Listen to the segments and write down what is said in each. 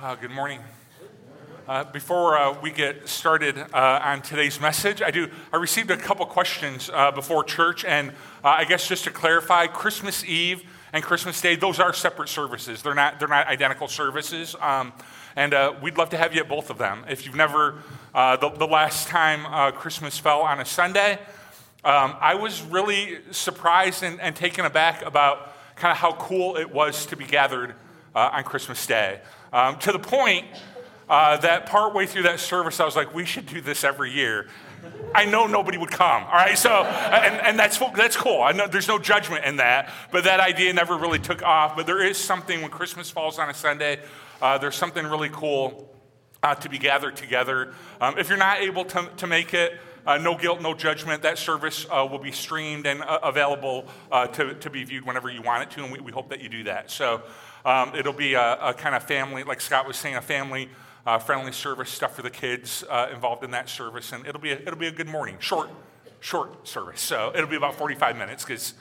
Uh, good morning. Uh, before uh, we get started uh, on today's message, I do. I received a couple questions uh, before church, and uh, I guess just to clarify, Christmas Eve and Christmas Day, those are separate services. They're not. They're not identical services. Um, and we'd love to have you at both of them. If you've never, the, the, last time Christmas fell on a Sunday, um, I was really surprised and, and taken aback about kind of how cool it was to be gathered on Christmas Day. Um, to the point uh, that partway through that service, I was like, we should do this every year. I know nobody would come, all right? So, and, and that's, that's cool. I know there's no judgment in that, but that idea never really took off. But there is something when Christmas falls on a Sunday, uh, there's something really cool uh, to be gathered together. Um, if you're not able to, to make it, uh, no guilt, no judgment. That service uh, will be streamed and uh, available uh, to, to be viewed whenever you want it to, and we, we hope that you do that. So um, it'll be a, a, kind of family, like Scott was saying, a family uh, friendly service, stuff for the kids uh, involved in that service, and it'll be, a, it'll be a good morning. Short, short service. So it'll be about 45 minutes because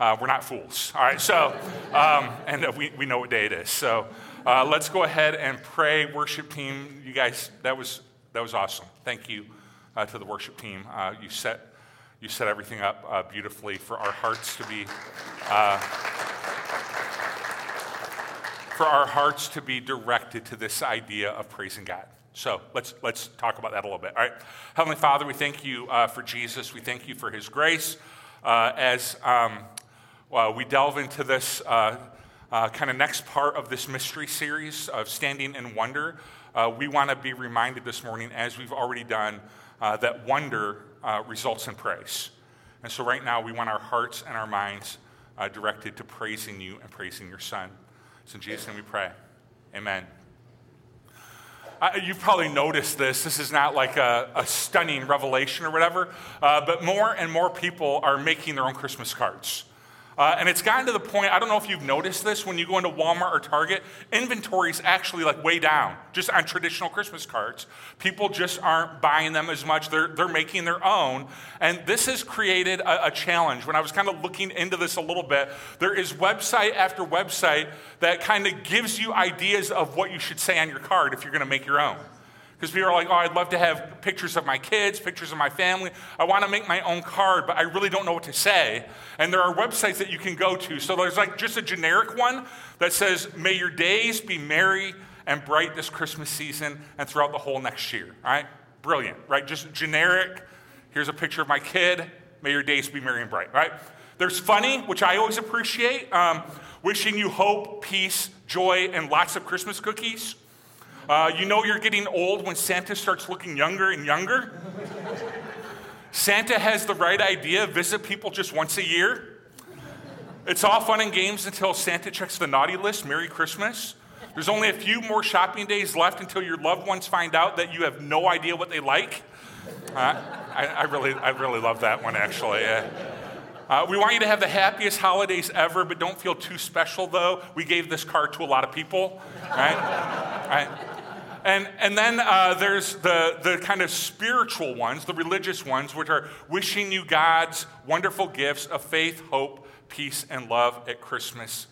uh, we're not fools. All right, so, um, and we, we know what day it is. So uh, let's go ahead and pray. Worship team, you guys, that was, that was awesome. Thank you uh, to the worship team. Uh, you set you set everything up uh, beautifully for our hearts to be uh, for our hearts to be directed to this idea of praising God. So let's let's talk about that a little bit. All right, Heavenly Father, we thank you uh, for Jesus. We thank you for His grace uh, as um, well, we delve into this. Uh, kind of next part of this mystery series of standing in wonder, we want to be reminded this morning, as we've already done, uh, that wonder uh, results in praise. And so, right now, we want our hearts and our minds uh, directed to praising you and praising your Son. So, in Jesus' name we pray. Amen. Uh, you've probably noticed this. This is not like a, a stunning revelation or whatever, uh, but more and more people are making their own Christmas cards. Uh, and it's gotten to the point, I don't know if you've noticed this, when you go into Walmart or Target, inventory is actually like way down, just on traditional Christmas cards. People just aren't buying them as much. They're, they're making their own. And this has created a, a challenge. When I was kind of looking into this a little bit, there is website after website that kind of gives you ideas of what you should say on your card if you're going to make your own. Because people are like, oh, I'd love to have pictures of my kids, pictures of my family. I want to make my own card, but I really don't know what to say. And there are websites that you can go to. So there's like just a generic one that says, May your days be merry and bright this Christmas season and throughout the whole next year. All right? Brilliant, right? Just generic. Here's a picture of my kid. May your days be merry and bright, right? There's funny, which I always appreciate. Um, wishing you hope, peace, joy, and lots of Christmas cookies. Uh, you know you're getting old when Santa starts looking younger and younger. Santa has the right idea visit people just once a year. It's all fun and games until Santa checks the naughty list. Merry Christmas. There's only a few more shopping days left until your loved ones find out that you have no idea what they like. Uh, I, I, really, I really love that one, actually. Uh, we want you to have the happiest holidays ever, but don't feel too special, though. We gave this card to a lot of people, right? right? And, and then uh, there's the, the kind of spiritual ones, the religious ones, which are wishing you God's wonderful gifts of faith, hope, peace, and love at Christmas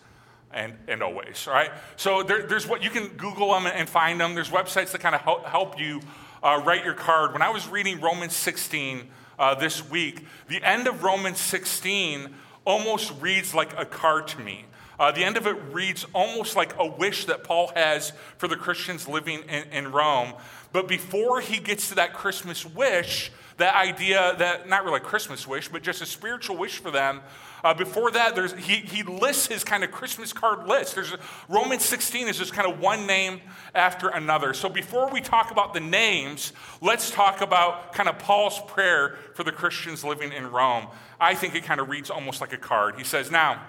and, and always. All right? So there, there's what you can Google them and find them. There's websites that kind of help, help you uh, write your card. When I was reading Romans 16 uh, this week, the end of Romans 16 almost reads like a card to me. Uh, the end of it reads almost like a wish that Paul has for the Christians living in, in Rome. But before he gets to that Christmas wish, that idea that not really Christmas wish, but just a spiritual wish for them. Uh, before that, there's, he, he lists his kind of Christmas card list. There's Romans 16 is just kind of one name after another. So before we talk about the names, let's talk about kind of Paul's prayer for the Christians living in Rome. I think it kind of reads almost like a card. He says, Now,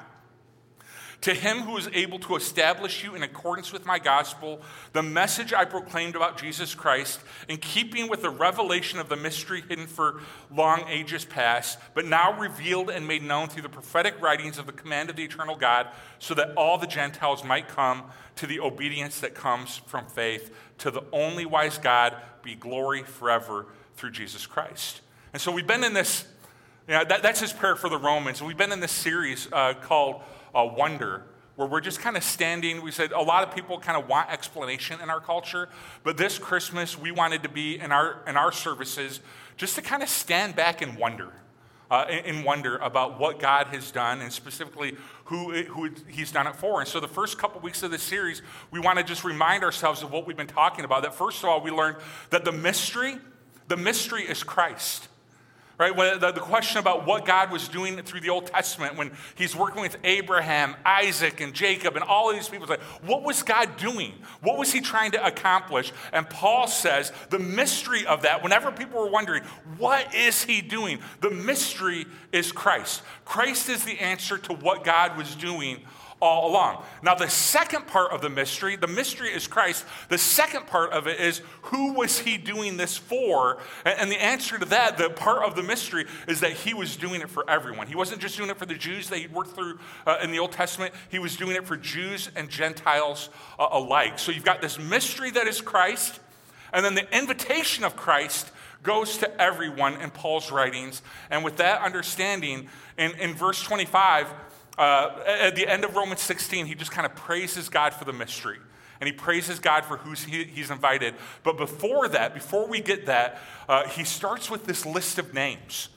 to him who is able to establish you in accordance with my gospel, the message I proclaimed about Jesus Christ, in keeping with the revelation of the mystery hidden for long ages past, but now revealed and made known through the prophetic writings of the command of the eternal God, so that all the Gentiles might come to the obedience that comes from faith. To the only wise God be glory forever through Jesus Christ. And so we've been in this, you know, that, that's his prayer for the Romans. We've been in this series uh, called uh, wonder, where we're just kind of standing. We said a lot of people kind of want explanation in our culture, but this Christmas we wanted to be in our in our services just to kind of stand back and wonder. Uh, in wonder about what God has done and specifically who, who He's done it for. And so, the first couple weeks of this series, we want to just remind ourselves of what we've been talking about. That first of all, we learned that the mystery, the mystery is Christ. Right? The, question about what God was doing through the Old Testament when he's working with Abraham, Isaac, and Jacob, and all of these people. Like, what was God doing? What was he trying to accomplish? And Paul says the mystery of that, whenever people were wondering, what is he doing? The mystery is Christ. Christ is the answer to what God was doing all along. Now, the second part of the mystery, the mystery is Christ. The second part of it is who was he doing this for? And the answer to that, the part of the mystery, is that he was doing it for everyone. He wasn't just doing it for the Jews that he'd worked through uh, in the Old Testament, he was doing it for Jews and Gentiles uh, alike. So you've got this mystery that is Christ, and then the invitation of Christ goes to everyone in Paul's writings. And with that understanding, in, in verse 25, uh, at the end of Romans 16, he just kind of praises God for the mystery. And he praises God for who he, he's invited. But before that, before we get that, uh, he starts with this list of names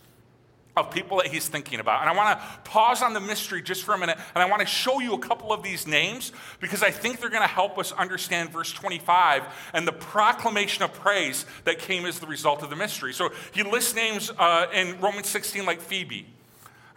of people that he's thinking about. And I want to pause on the mystery just for a minute, and I want to show you a couple of these names because I think they're going to help us understand verse 25 and the proclamation of praise that came as the result of the mystery. So he lists names uh, in Romans 16 like Phoebe,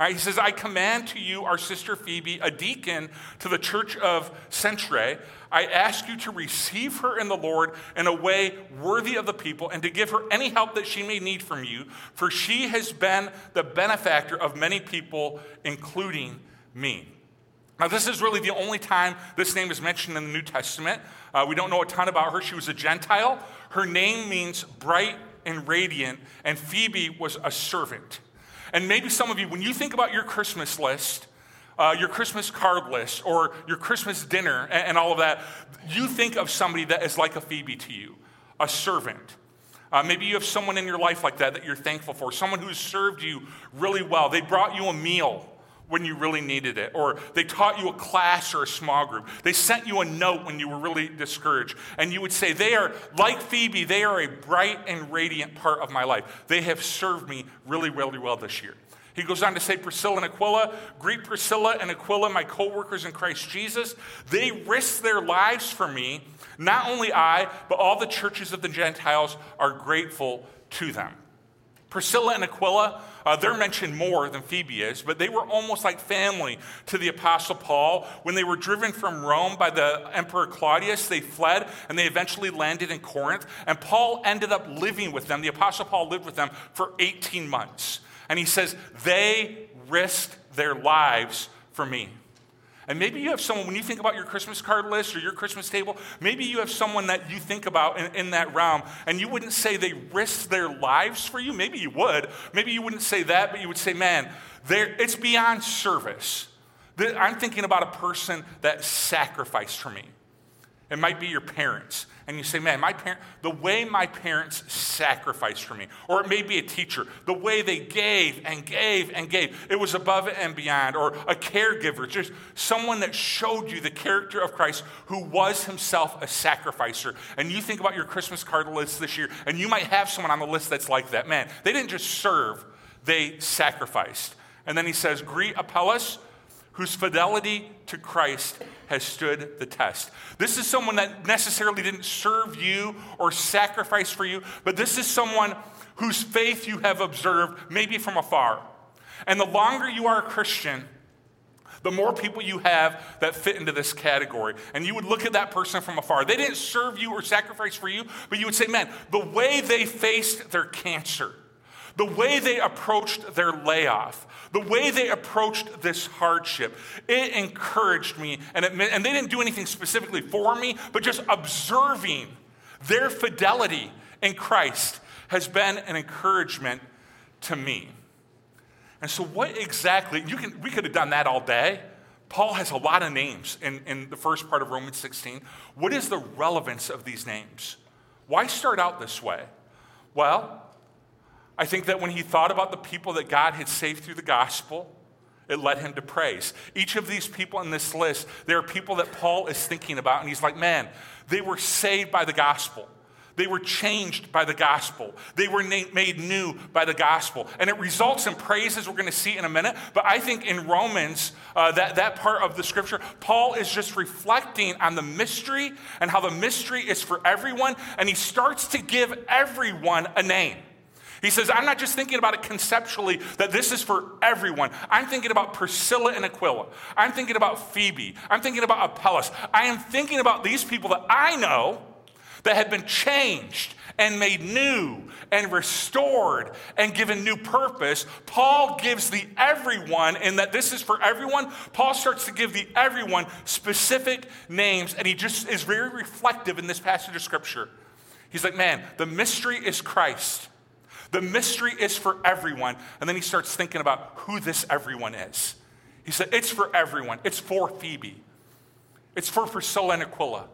Right, he says, I command to you our sister Phoebe, a deacon to the church of Cenchreae. I ask you to receive her in the Lord in a way worthy of the people and to give her any help that she may need from you, for she has been the benefactor of many people, including me. Now, this is really the only time this name is mentioned in the New Testament. Uh, we don't know a ton about her. She was a Gentile. Her name means bright and radiant, and Phoebe was a servant. And maybe some of you, when you think about your Christmas list, uh, your Christmas card list, or your Christmas dinner, and, and, all of that, you think of somebody that is like a Phoebe to you, a servant. Uh, maybe you have someone in your life like that that you're thankful for, someone who's served you really well. They brought you a meal when you really needed it, or they taught you a class or a small group. They sent you a note when you were really discouraged. And you would say, They are, like Phoebe, they are a bright and radiant part of my life. They have served me really, really well this year. He goes on to say, Priscilla and Aquila, greet Priscilla and Aquila, my co workers in Christ Jesus. They risked their lives for me. Not only I, but all the churches of the Gentiles are grateful to them. Priscilla and Aquila, uh, they're mentioned more than Phoebe is, but they were almost like family to the Apostle Paul. When they were driven from Rome by the Emperor Claudius, they fled and they eventually landed in Corinth. And Paul ended up living with them. The Apostle Paul lived with them for 18 months. And he says, they risked their lives for me. And maybe you have someone, when you think about your Christmas card list or your Christmas table, maybe you have someone that you think about in, in that realm, and you wouldn't say they risked their lives for you. Maybe you would. Maybe you wouldn't say that, but you would say, man, it's beyond service. I'm thinking about a person that sacrificed for me. It might be your parents and you say, man, my parent, the way my parents sacrificed for me, or it may be a teacher, the way they gave and gave and gave, it was above and beyond, or a caregiver, just someone that showed you the character of Christ who was himself a sacrificer. And you think about your Christmas card list this year, and you might have someone on the list that's like that. Man, they didn't just serve, they sacrificed. And then he says, Greet Apelles, whose fidelity to Christ has stood the test. This is someone that necessarily didn't serve you or sacrifice for you, but this is someone whose faith you have observed, maybe from afar. And the longer you are a Christian, the more people you have that fit into this category. And you would look at that person from afar. They didn't serve you or sacrifice for you, but you would say, man, the way they faced their cancer, the way they approached their layoff, the way they approached this hardship, it encouraged me. And, it, and they didn't do anything specifically for me, but just observing their fidelity in Christ has been an encouragement to me. And so, what exactly, you can, we could have done that all day. Paul has a lot of names in, in the first part of Romans 16. What is the relevance of these names? Why start out this way? Well, I think that when he thought about the people that God had saved through the gospel, it led him to praise. Each of these people in this list, there are people that Paul is thinking about, and he's like, man, they were saved by the gospel. They were changed by the gospel. They were made new by the gospel. And it results in praise, as we're going to see in a minute. But I think in Romans, uh, that, that part of the scripture, Paul is just reflecting on the mystery and how the mystery is for everyone. And he starts to give everyone a name. He says, I'm not just thinking about it conceptually, that this is for everyone. I'm thinking about Priscilla and Aquila. I'm thinking about Phoebe. I'm thinking about Apelles. I am thinking about these people that I know that had been changed and made new and restored and given new purpose. Paul gives the everyone, in that this is for everyone. Paul starts to give the everyone specific names, and he just is very reflective in this passage of scripture. He's like, man, the mystery is Christ. The mystery is for everyone. And then he starts thinking about who this everyone is. He said, It's for everyone. It's for Phoebe. It's for Priscilla and Aquila.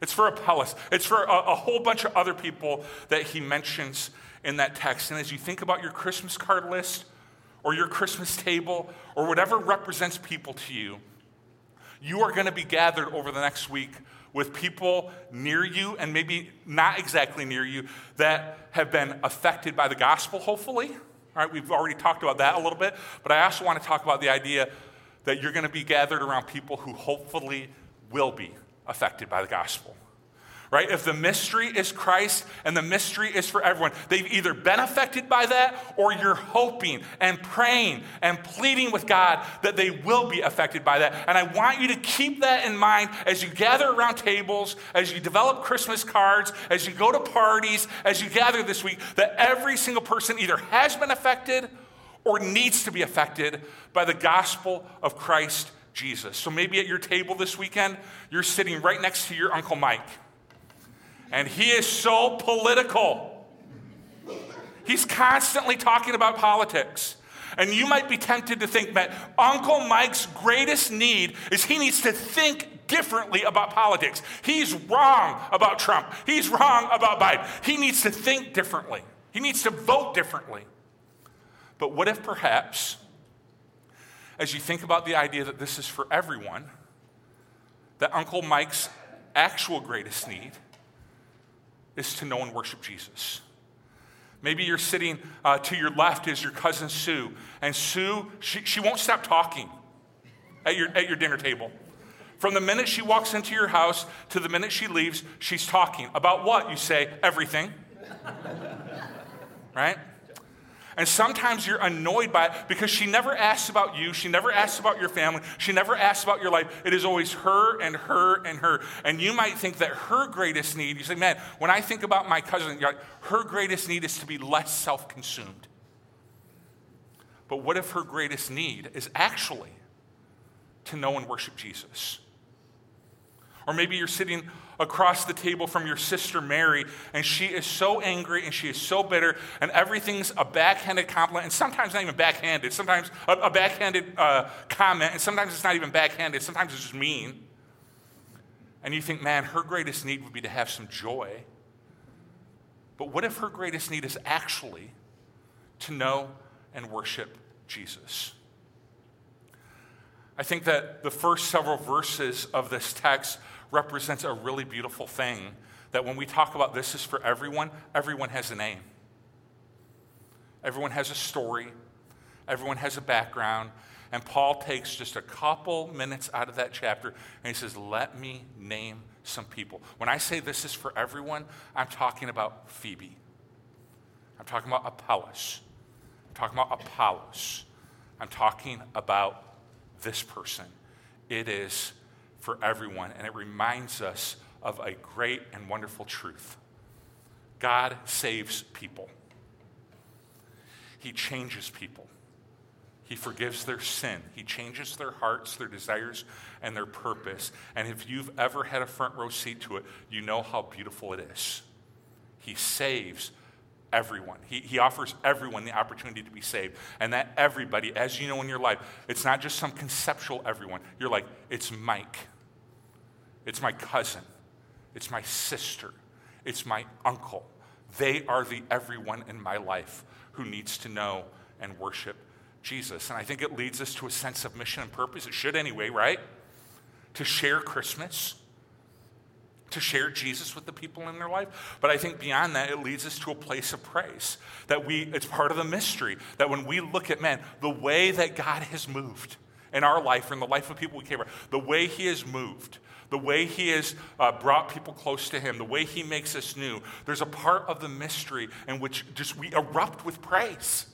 It's for Apelles. It's for a, a, whole bunch of other people that he mentions in that text. And as you think about your Christmas card list or your Christmas table or whatever represents people to you, you are going to be gathered over the next week with people near you and maybe not exactly near you that have been affected by the gospel, hopefully. All right, we've already talked about that a little bit, but I also want to talk about the idea that you're going to be gathered around people who hopefully will be affected by the gospel right? If the mystery is Christ and the mystery is for everyone, they've either been affected by that or you're hoping and praying and pleading with God that they will be affected by that. And I want you to keep that in mind as you gather around tables, as you develop Christmas cards, as you go to parties, as you gather this week, that every single person either has been affected or needs to be affected by the gospel of Christ Jesus. So maybe at your table this weekend, you're sitting right next to your Uncle Mike and he is so political. He's constantly talking about politics. And you might be tempted to think that Uncle Mike's greatest need is he needs to think differently about politics. He's wrong about Trump. He's wrong about Biden. He needs to think differently. He needs to vote differently. But what if perhaps, as you think about the idea that this is for everyone, that Uncle Mike's actual greatest need is to know and worship Jesus. Maybe you're sitting uh, to your left is your cousin Sue, and Sue, she, she won't stop talking at your, at your dinner table. From the minute she walks into your house to the minute she leaves, she's talking. About what? You say, everything. right? And sometimes you're annoyed by it because she never asks about you. She never asks about your family. She never asks about your life. It is always her and her and her. And you might think that her greatest need, you say, man, when I think about my cousin, like, her greatest need is to be less self consumed. But what if her greatest need is actually to know and worship Jesus? Or maybe you're sitting across the table from your sister Mary, and she is so angry and she is so bitter, and everything's a backhanded compliment, and sometimes not even backhanded, sometimes a, a backhanded uh, comment, and sometimes it's not even backhanded, sometimes it's just mean. And you think, man, her greatest need would be to have some joy. But what if her greatest need is actually to know and worship Jesus? I think that the first several verses of this text represents a really beautiful thing that when we talk about this is for everyone, everyone has a name. Everyone has a story. Everyone has a background. And Paul takes just a couple minutes out of that chapter and he says, Let me name some people. When I say this is for everyone, I'm talking about Phoebe. I'm talking about Apollos. I'm talking about Apollos. I'm talking about this person. It is for everyone, and it reminds us of a great and wonderful truth God saves people, He changes people. He forgives their sin. He changes their hearts, their desires, and their purpose. And if you've ever had a front row seat to it, you know how beautiful it is. He saves everyone. He, he offers everyone the opportunity to be saved. And that everybody, as you know in your life, it's not just some conceptual everyone. You're like, it's Mike. It's my cousin. It's my sister. It's my uncle. They are the everyone in my life who needs to know and worship Jesus. And I think it leads us to a sense of mission and purpose. It should anyway, right? To share Christmas, to share Jesus with the people in their life. But I think beyond that, it leads us to a place of praise. That we, it's part of the mystery. That when we look at, man, the way that God has moved in our life or in the life of people we care about, the way He has moved, the way He has uh, brought people close to Him, the way He makes us new, there's a part of the mystery in which just we erupt with praise.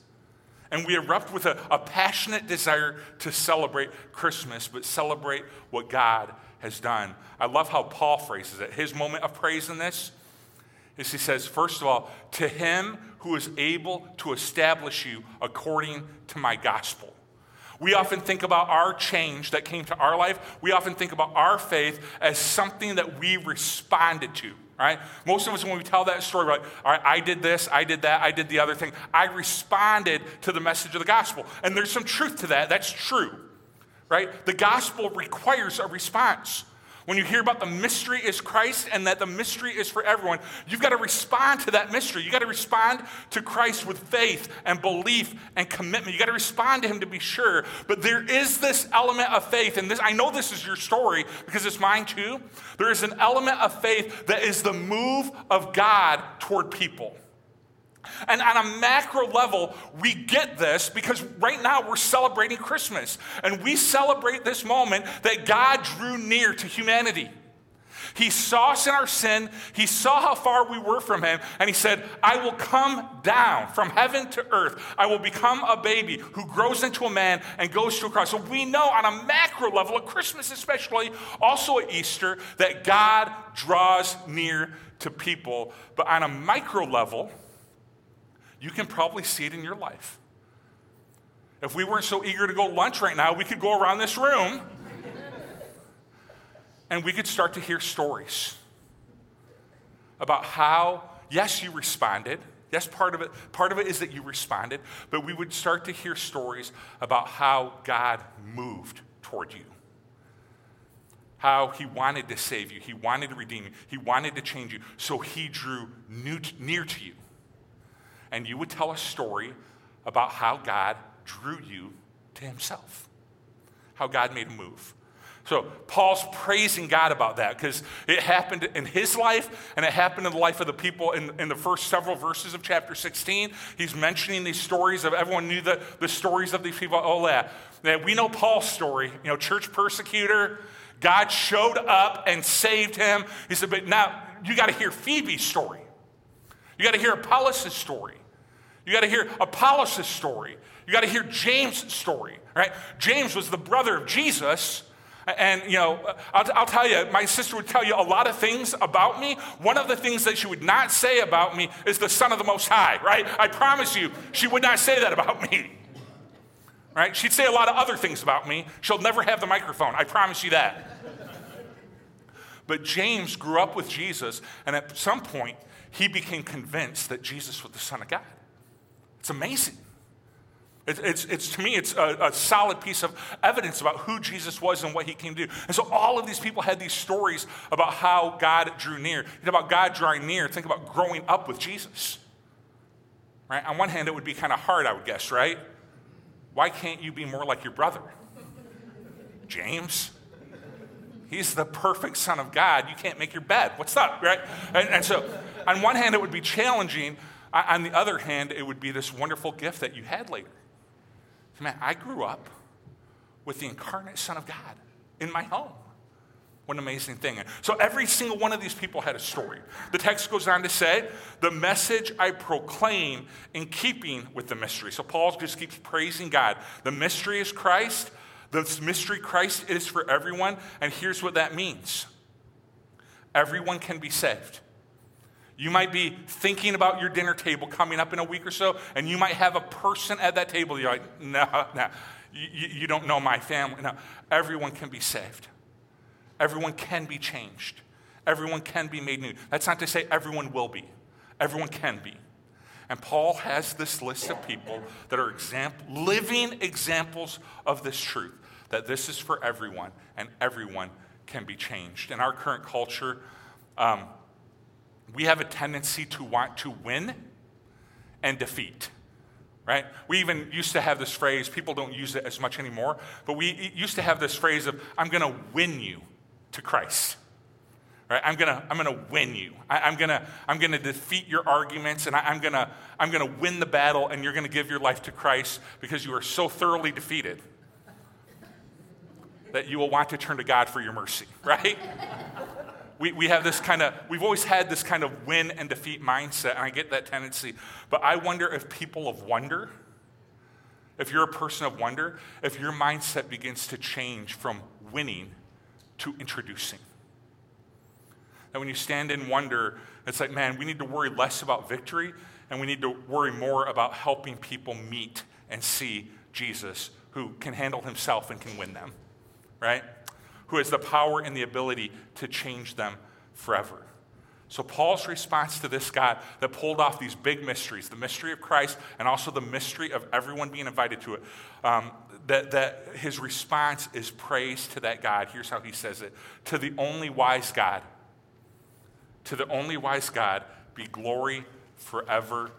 And we erupt with a, a passionate desire to celebrate Christmas, but celebrate what God has done. I love how Paul phrases it. His moment of praise in this is he says, first of all, to him who is able to establish you according to my gospel. We often think about our change that came to our life. We often think about our faith as something that we responded to, right? Most of us, when we tell that story, we're like, all right, I did this, I did that, I did the other thing. I responded to the message of the gospel. And there's some truth to that. That's true right? The gospel requires a response. When you hear about the mystery is Christ and that the mystery is for everyone, you've got to respond to that mystery. You've got to respond to Christ with faith and belief and commitment. You've got to respond to him to be sure. But there is this element of faith, and this I know this is your story because it's mine too. There is an element of faith that is the move of God toward people. And on a macro level, we get this because right now we're celebrating Christmas. And we celebrate this moment that God drew near to humanity. He saw us in our sin. He saw how far we were from Him. And He said, I will come down from heaven to earth. I will become a baby who grows into a man and goes to a cross. So we know on a macro level, at Christmas especially, also at Easter, that God draws near to people. But on a micro level, you can probably see it in your life. If we weren't so eager to go lunch right now, we could go around this room and we could start to hear stories about how, yes, you responded. Yes, part of it, part of it is that you responded, but we would start to hear stories about how God moved toward you. How he wanted to save you, he wanted to redeem you, he wanted to change you, so he drew near to you and you would tell a story about how God drew you to himself, how God made a move. So Paul's praising God about that because it happened in his life and it happened in the life of the people in, in the first several verses of chapter 16. He's mentioning these stories of everyone knew the, the stories of these people. Oh, yeah. And we know Paul's story, you know, church persecutor. God showed up and saved him. He said, but now you got to hear Phoebe's story. You got to hear Apollos' story. You got to hear Apollos' story. You got to hear James' story, right? James was the brother of Jesus. And, you know, I'll, I'll, tell you, my sister would tell you a lot of things about me. One of the things that she would not say about me is the Son of the Most High, right? I promise you, she would not say that about me, right? She'd say a lot of other things about me. She'll never have the microphone. I promise you that. But James grew up with Jesus, and at some point, he became convinced that Jesus was the Son of God. It's amazing. It, it's, it's, to me, it's a, a, solid piece of evidence about who Jesus was and what he came to do. And so all of these people had these stories about how God drew near. You know, about God drawing near. Think about growing up with Jesus. Right? On one hand, it would be kind of hard, I would guess, right? Why can't you be more like your brother? James? He's the perfect son of God. You can't make your bed. What's up, right? And, and so, on one hand, it would be challenging on the other hand, it would be this wonderful gift that you had later. Man, I grew up with the incarnate Son of God in my home. What an amazing thing. So every single one of these people had a story. The text goes on to say, the message I proclaim in keeping with the mystery. So Paul just keeps praising God. The mystery is Christ. The mystery Christ is for everyone. And here's what that means everyone can be saved. You might be thinking about your dinner table coming up in a week or so, and you might have a person at that table. You're like, no, no, you, you don't know my family. No, everyone can be saved. Everyone can be changed. Everyone can be made new. That's not to say everyone will be, everyone can be. And Paul has this list of people that are example, living examples of this truth that this is for everyone and everyone can be changed. In our current culture, um, we have a tendency to want to win and defeat. right? We even used to have this phrase, people don't use it as much anymore, but we used to have this phrase of, I'm going to win you to Christ. Right? I'm gonna, I'm gonna win you. I, am gonna, I'm gonna defeat your arguments, and I, I'm gonna, I'm gonna win the battle, and you're gonna give your life to Christ because you are so thoroughly defeated that you will want to turn to God for your mercy, right? we, we have this kind of, we've always had this kind of win and defeat mindset, and I get that tendency. But I wonder if people of wonder, if you're a person of wonder, if your mindset begins to change from winning to introducing. And when you stand in wonder, it's like, man, we need to worry less about victory, and we need to worry more about helping people meet and see Jesus, who can handle himself and can win them, right? who has the power and the ability to change them forever. So, Paul's response to this God that pulled off these big mysteries, the mystery of Christ and also the mystery of everyone being invited to it, um, that, that his response is praise to that God. Here's how he says it To the only wise God, to the only wise God be glory forever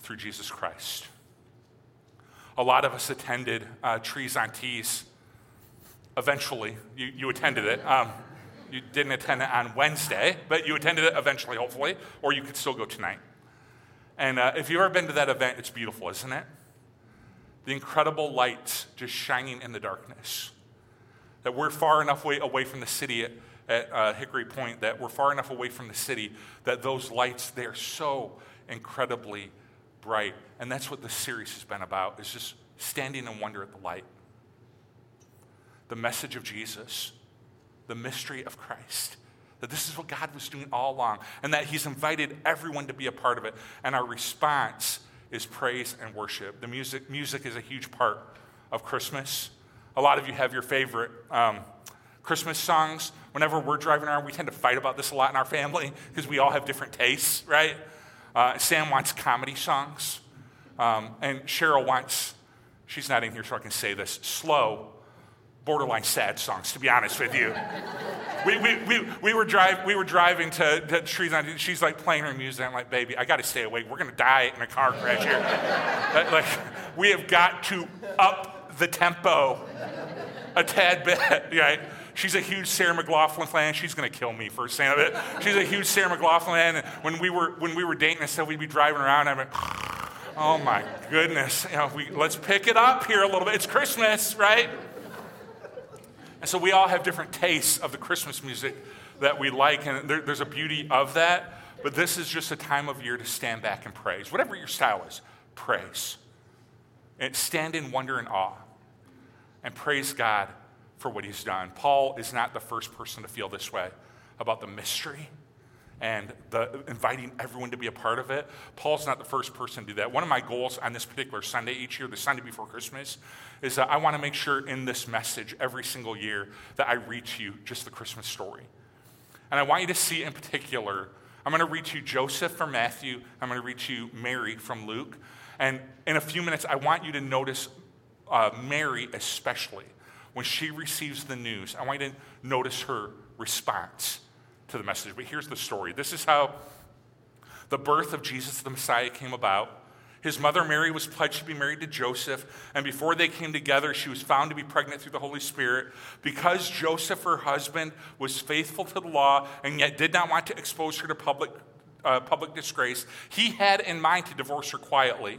through Jesus Christ. A lot of us attended uh, Trees on Tees eventually. You, you attended it. Um, you didn't attend it on Wednesday, but you attended it eventually, hopefully, or you could still go tonight. And uh, if you've ever been to that event, it's beautiful, isn't it? The incredible lights just shining in the darkness. That we're far enough way, away from the city at, at uh, Hickory Point, that we're far enough away from the city that those lights, they're so incredibly bright. And that's what the series has been about, is just standing in wonder at the light the message of Jesus, the mystery of Christ. That this is what God was doing all along, and that He's invited everyone to be a part of it. And our response is praise and worship. The music, music is a huge part of Christmas. A lot of you have your favorite um, Christmas songs. Whenever we're driving around, we tend to fight about this a lot in our family because we all have different tastes, right? Uh, Sam wants comedy songs, um, and Cheryl wants, she's not in here so I can say this, slow borderline sad songs, to be honest with you. we, we, we, we, were, drive, we were driving to, to trees on, she's like playing her music. I'm like, baby, I got to stay awake. We're going to die in a car crash here. but, like, we have got to up the tempo a tad bit, right? She's a huge Sarah McLachlan fan. She's going to kill me for saying it. She's a huge Sarah McLachlan fan. And when we were, when we were dating I said we'd be driving around. I'm like, oh my goodness. You know, we, let's pick it up here a little bit. It's Christmas, right? And so we all have different tastes of the Christmas music that we like, and there, there's a beauty of that. But this is just a time of year to stand back and praise. Whatever your style is, praise. And stand in wonder and awe and praise God for what He's done. Paul is not the first person to feel this way about the mystery and the, inviting everyone to be a part of it. Paul's not the first person to do that. One of my goals on this particular Sunday each year, the Sunday before Christmas, is that I want to make sure in this message every single year that I reach you just the Christmas story. And I want you to see in particular, I'm going to reach you Joseph from Matthew, I'm going to reach you Mary from Luke. And in a few minutes, I want you to notice uh, Mary especially. When she receives the news, I want you to notice her response to the message. But here's the story this is how the birth of Jesus the Messiah came about. His mother Mary was pledged to be married to Joseph, and before they came together, she was found to be pregnant through the Holy Spirit. Because Joseph, her husband, was faithful to the law and yet did not want to expose her to public, uh, public disgrace, he had in mind to divorce her quietly.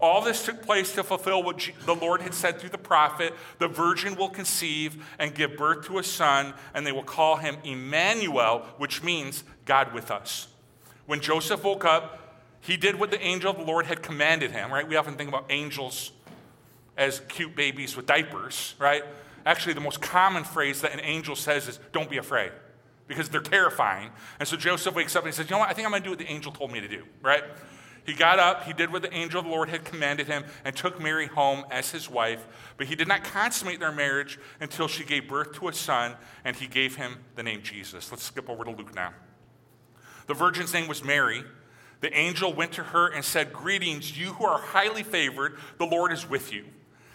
All this took place to fulfill what the Lord had said through the prophet the virgin will conceive and give birth to a son, and they will call him Emmanuel, which means God with us. When Joseph woke up, he did what the angel of the Lord had commanded him, right? We often think about angels as cute babies with diapers, right? Actually, the most common phrase that an angel says is, Don't be afraid, because they're terrifying. And so Joseph wakes up and he says, You know what? I think I'm going to do what the angel told me to do, right? He got up, he did what the angel of the Lord had commanded him, and took Mary home as his wife. But he did not consummate their marriage until she gave birth to a son, and he gave him the name Jesus. Let's skip over to Luke now. The virgin's name was Mary. The angel went to her and said, Greetings, you who are highly favored, the Lord is with you.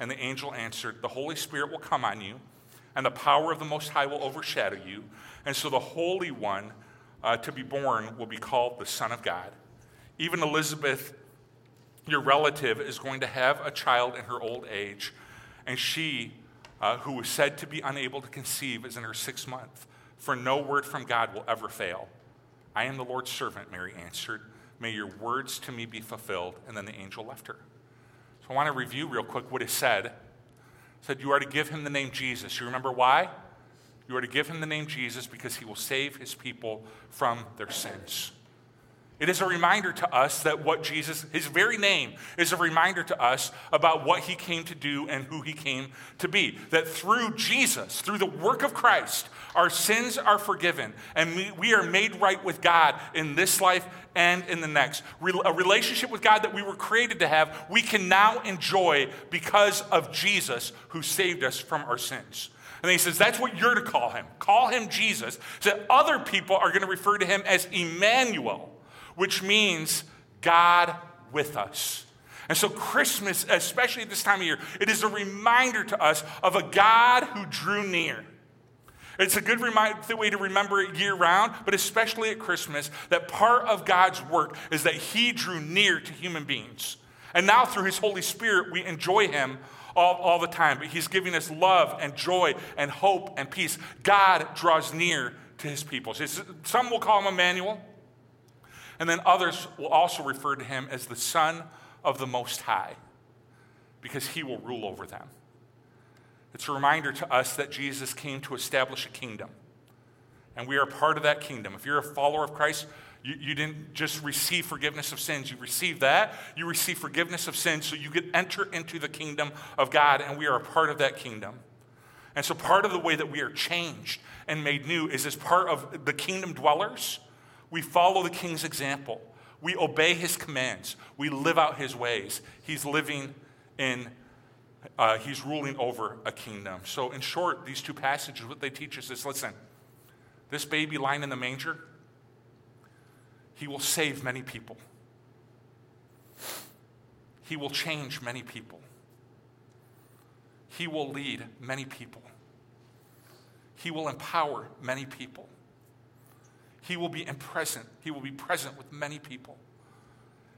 And the angel answered, The Holy Spirit will come on you, and the power of the Most High will overshadow you. And so the Holy One uh, to be born will be called the Son of God. Even Elizabeth, your relative, is going to have a child in her old age, and she, uh, who was said to be unable to conceive, is in her sixth month. For no word from God will ever fail. I am the Lord's servant, Mary answered. May your words to me be fulfilled. And then the angel left her. So I want to review real quick what it said. It said, You are to give him the name Jesus. You remember why? You are to give him the name Jesus because he will save his people from their sins. It is a reminder to us that what Jesus, his very name, is a reminder to us about what he came to do and who he came to be. That through Jesus, through the work of Christ, our sins are forgiven and we, are made right with God in this life and in the next. A relationship with God that we were created to have, we can now enjoy because of Jesus who saved us from our sins. And he says, that's what you're to call him. Call him Jesus. So other people are going to refer to him as Emmanuel which means God with us. And so, Christmas, especially at this time of year, it is a reminder to us of a God who drew near. It's a good way to remember it year round, but especially at Christmas, that part of God's work is that He drew near to human beings. And now, through His Holy Spirit, we enjoy Him all, all the time. But He's giving us love and joy and hope and peace. God draws near to His people. Some will call Him Emmanuel. And then others will also refer to him as the Son of the Most High because he will rule over them. It's a reminder to us that Jesus came to establish a kingdom. And we are part of that kingdom. If you're a follower of Christ, you, you didn't just receive forgiveness of sins. You receive that. You receive forgiveness of sins so you could enter into the kingdom of God, and we are a part of that kingdom. And so, part of the way that we are changed and made new is as part of the kingdom dwellers we follow the king's example. We obey his commands. We live out his ways. He's living in, uh, he's ruling over a kingdom. So, in short, these two passages, what they teach us is listen, this baby lying in the manger, he will save many people. He will change many people. He will lead many people. He will empower many people. He will be present. He will be present with many people.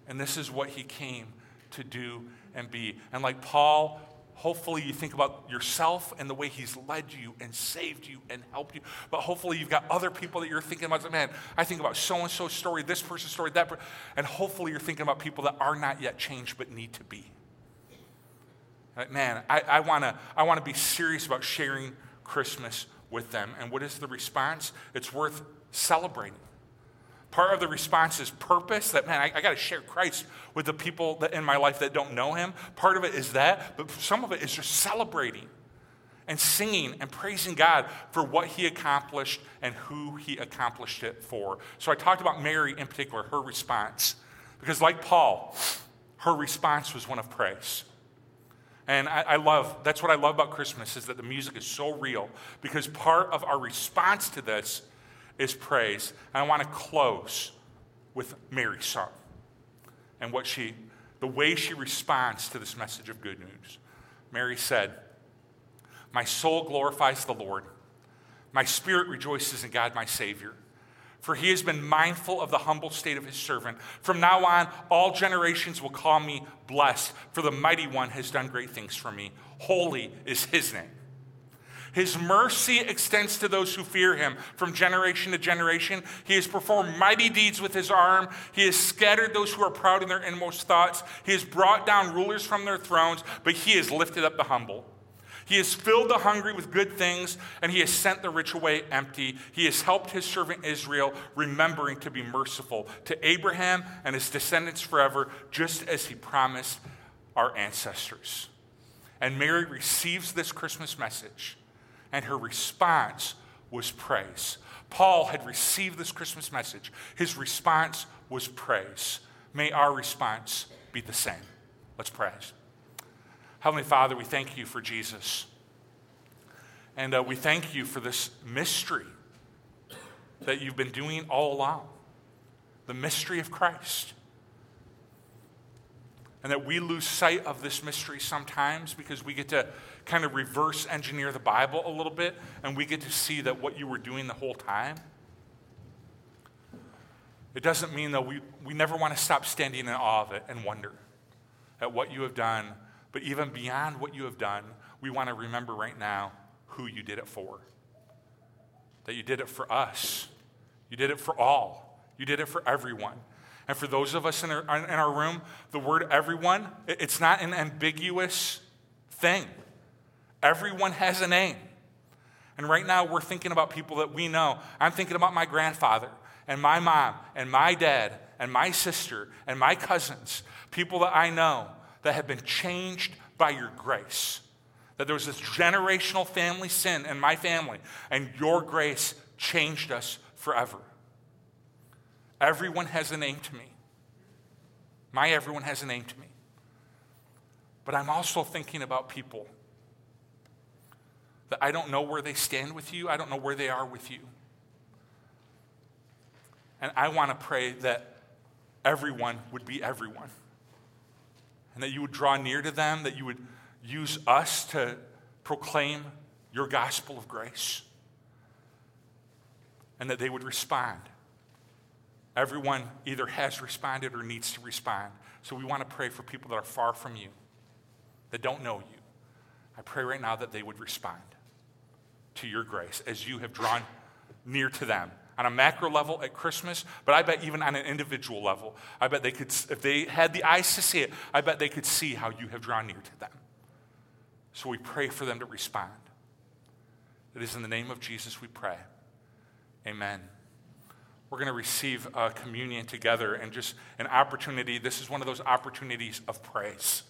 And this is what he came to do and be. And like Paul, hopefully you think about yourself and the way he's led you and saved you and helped you. But hopefully you've got other people that you're thinking about. Man, I think about so and so story, this person's story, that. Per-. And hopefully you're thinking about people that are not yet changed but need to be. Like, man, I, I want to I wanna be serious about sharing Christmas with them. And what is the response? It's worth celebrating. Part of the response is purpose that, man, I, I got to share Christ with the people that in my life that don't know him. Part of it is that, but some of it is just celebrating and singing and praising God for what he accomplished and who he accomplished it for. So I talked about Mary in particular, her response, because like Paul, her response was one of praise. And I, I, love, that's what I love about Christmas, is that the music is so real, because part of our response to this is praise. And I want to close with Mary's song and what she, the way she responds to this message of good news. Mary said, My soul glorifies the Lord. My spirit rejoices in God, my Savior. For he has been mindful of the humble state of his servant. From now on, all generations will call me blessed, for the mighty one has done great things for me. Holy is his name. His mercy extends to those who fear him from generation to generation. He has performed mighty deeds with his arm. He has scattered those who are proud in their inmost thoughts. He has brought down rulers from their thrones, but he has lifted up the humble. He has filled the hungry with good things, and he has sent the rich away empty. He has helped his servant Israel, remembering to be merciful to Abraham and his descendants forever, just as he promised our ancestors. And Mary receives this Christmas message, and her response was praise. Paul had received this Christmas message. His response was praise. May our response be the same. Let's praise. Heavenly Father, we thank you for Jesus. And uh, we thank you for this mystery that you've been doing all along the mystery of Christ. And that we lose sight of this mystery sometimes because we get to kind of reverse engineer the Bible a little bit and we get to see that what you were doing the whole time. It doesn't mean that we, we never want to stop standing in awe of it and wonder at what you have done but even beyond what you have done, we want to remember right now who you did it for. That you did it for us, you did it for all, you did it for everyone. And for those of us in our, in our room, the word everyone, it's not an ambiguous thing. Everyone has a name. And right now, we're thinking about people that we know. I'm thinking about my grandfather and my mom and my dad and my sister and my cousins, people that I know that have been changed by your grace. That there was this generational family sin in my family, and your grace changed us forever. Everyone has a name to me. My everyone has a name to me. But I'm also thinking about people that I don't know where they stand with you, I don't know where they are with you. And I want to pray that everyone would be everyone and that you would draw near to them, that you would use us to proclaim your gospel of grace, and that they would respond. Everyone either has responded or needs to respond. So we want to pray for people that are far from you, that don't know you. I pray right now that they would respond to your grace as you have drawn near to them on a macro level at Christmas, but I bet even on an individual level, I bet they could, if they had the eyes to see it, I bet they could see how you have drawn near to them. So we pray for them to respond. It is in the name of Jesus we pray. Amen. We're going to receive a communion together and just an opportunity. This is one of those opportunities of praise.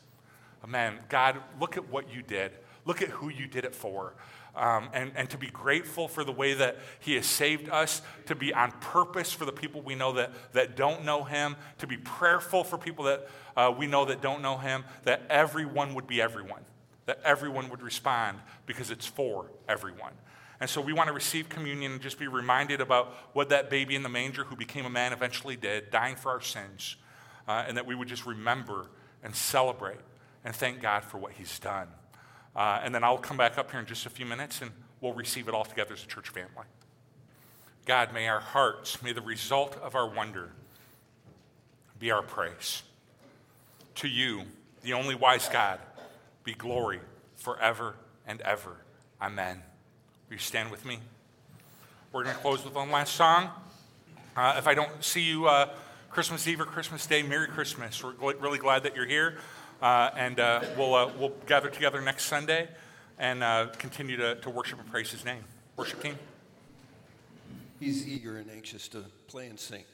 Amen. God, look at what you did. Look at who you did it for um, and, and to be grateful for the way that He has saved us, to be on purpose for the people we know that, that don't know Him, to be prayerful for people that uh, we know that don't know Him, that everyone would be everyone, that everyone would respond because it's for everyone. And so we want to receive communion and just be reminded about what that baby in the manger who became a man eventually did, dying for our sins, uh, and that we would just remember and celebrate and thank God for what He's done. Uh, and then I'll come back up here in just a few minutes and we'll receive it all together as a church family. God, may our hearts, may the result of our wonder be our praise. To you, the only wise God, be glory forever and ever. Amen. Will you stand with me? We're going to close with one last song. Uh, if I don't see you uh, Christmas Eve or Christmas Day, Merry Christmas. We're really glad that you're here. Uh, and uh, we'll, uh, we'll gather together next Sunday and continue to, to worship and praise his name. Worship team. He's eager and anxious to play and sing.